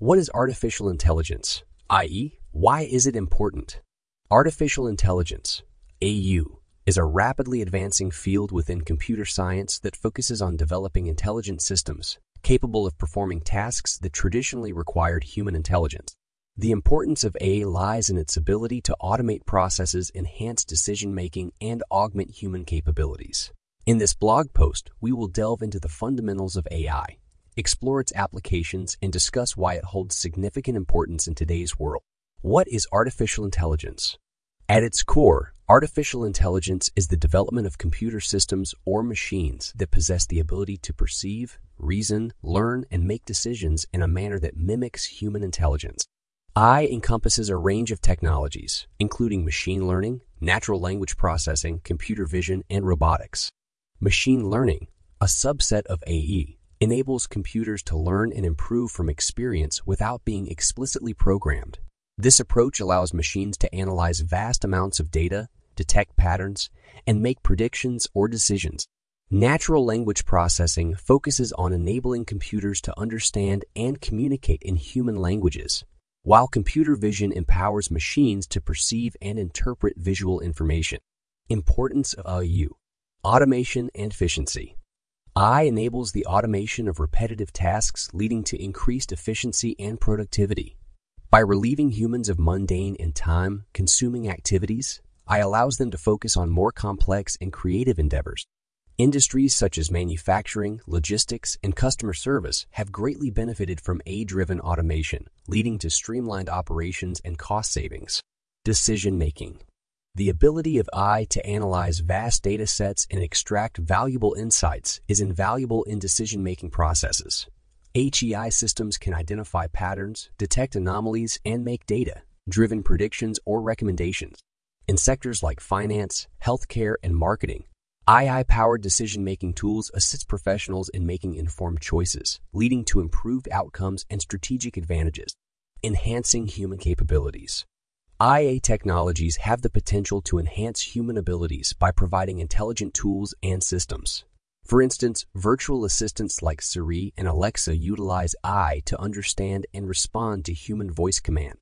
What is artificial intelligence, i.e., why is it important? Artificial intelligence, AI, is a rapidly advancing field within computer science that focuses on developing intelligent systems capable of performing tasks that traditionally required human intelligence. The importance of AI lies in its ability to automate processes, enhance decision making, and augment human capabilities. In this blog post, we will delve into the fundamentals of AI, explore its applications, and discuss why it holds significant importance in today's world. What is artificial intelligence? At its core, artificial intelligence is the development of computer systems or machines that possess the ability to perceive, reason, learn, and make decisions in a manner that mimics human intelligence. AI encompasses a range of technologies, including machine learning, natural language processing, computer vision, and robotics. Machine learning, a subset of AI, enables computers to learn and improve from experience without being explicitly programmed. This approach allows machines to analyze vast amounts of data, detect patterns, and make predictions or decisions. Natural language processing focuses on enabling computers to understand and communicate in human languages, while computer vision empowers machines to perceive and interpret visual information. Importance of AI Automation and efficiency. AI enables the automation of repetitive tasks, leading to increased efficiency and productivity. By relieving humans of mundane and time consuming activities, AI allows them to focus on more complex and creative endeavors. Industries such as manufacturing, logistics, and customer service have greatly benefited from AI driven automation, leading to streamlined operations and cost savings. Decision making. The ability of AI to analyze vast data sets and extract valuable insights is invaluable in decision making processes. AI systems can identify patterns, detect anomalies, and make data driven predictions or recommendations. In sectors like finance, healthcare, and marketing, AI powered decision making tools assist professionals in making informed choices, leading to improved outcomes and strategic advantages. Enhancing human capabilities. AI technologies have the potential to enhance human abilities by providing intelligent tools and systems. For instance, virtual assistants like Siri and Alexa utilize AI to understand and respond to human voice command.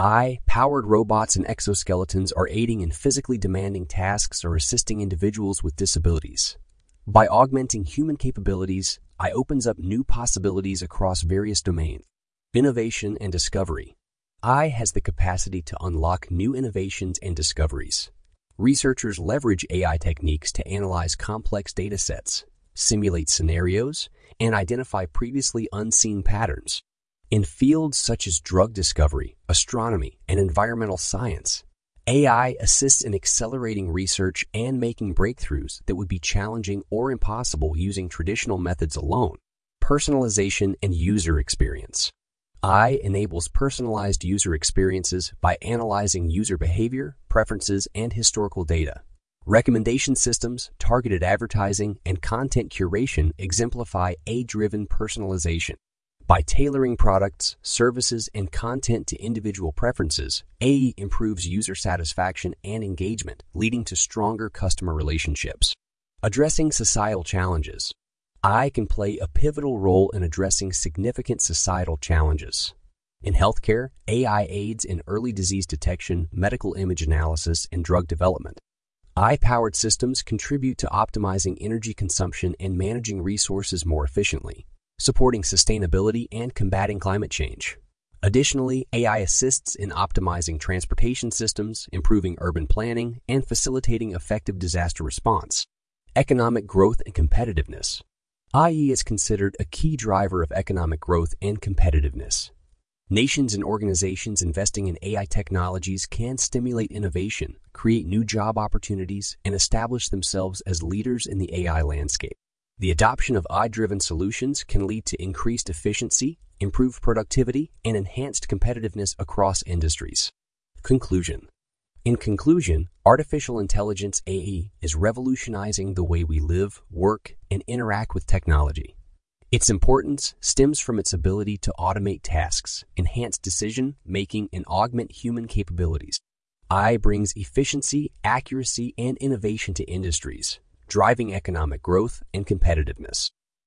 AI powered robots and exoskeletons are aiding in physically demanding tasks or assisting individuals with disabilities. By augmenting human capabilities, AI opens up new possibilities across various domains. Innovation and discovery. AI has the capacity to unlock new innovations and discoveries. Researchers leverage AI techniques to analyze complex data sets, simulate scenarios, and identify previously unseen patterns. In fields such as drug discovery, astronomy, and environmental science, AI assists in accelerating research and making breakthroughs that would be challenging or impossible using traditional methods alone. Personalization and user experience. AI enables personalized user experiences by analyzing user behavior, preferences, and historical data. Recommendation systems, targeted advertising, and content curation exemplify AI driven personalization. By tailoring products, services, and content to individual preferences, AI improves user satisfaction and engagement, leading to stronger customer relationships. Addressing societal challenges. AI can play a pivotal role in addressing significant societal challenges. In healthcare, AI aids in early disease detection, medical image analysis, and drug development. AI powered systems contribute to optimizing energy consumption and managing resources more efficiently, supporting sustainability and combating climate change. Additionally, AI assists in optimizing transportation systems, improving urban planning, and facilitating effective disaster response. Economic growth and competitiveness. AI is considered a key driver of economic growth and competitiveness. Nations and organizations investing in AI technologies can stimulate innovation, create new job opportunities, and establish themselves as leaders in the AI landscape. The adoption of AI driven solutions can lead to increased efficiency, improved productivity, and enhanced competitiveness across industries. Conclusion in conclusion, artificial intelligence AI is revolutionizing the way we live, work, and interact with technology. Its importance stems from its ability to automate tasks, enhance decision making, and augment human capabilities. AI brings efficiency, accuracy, and innovation to industries, driving economic growth and competitiveness.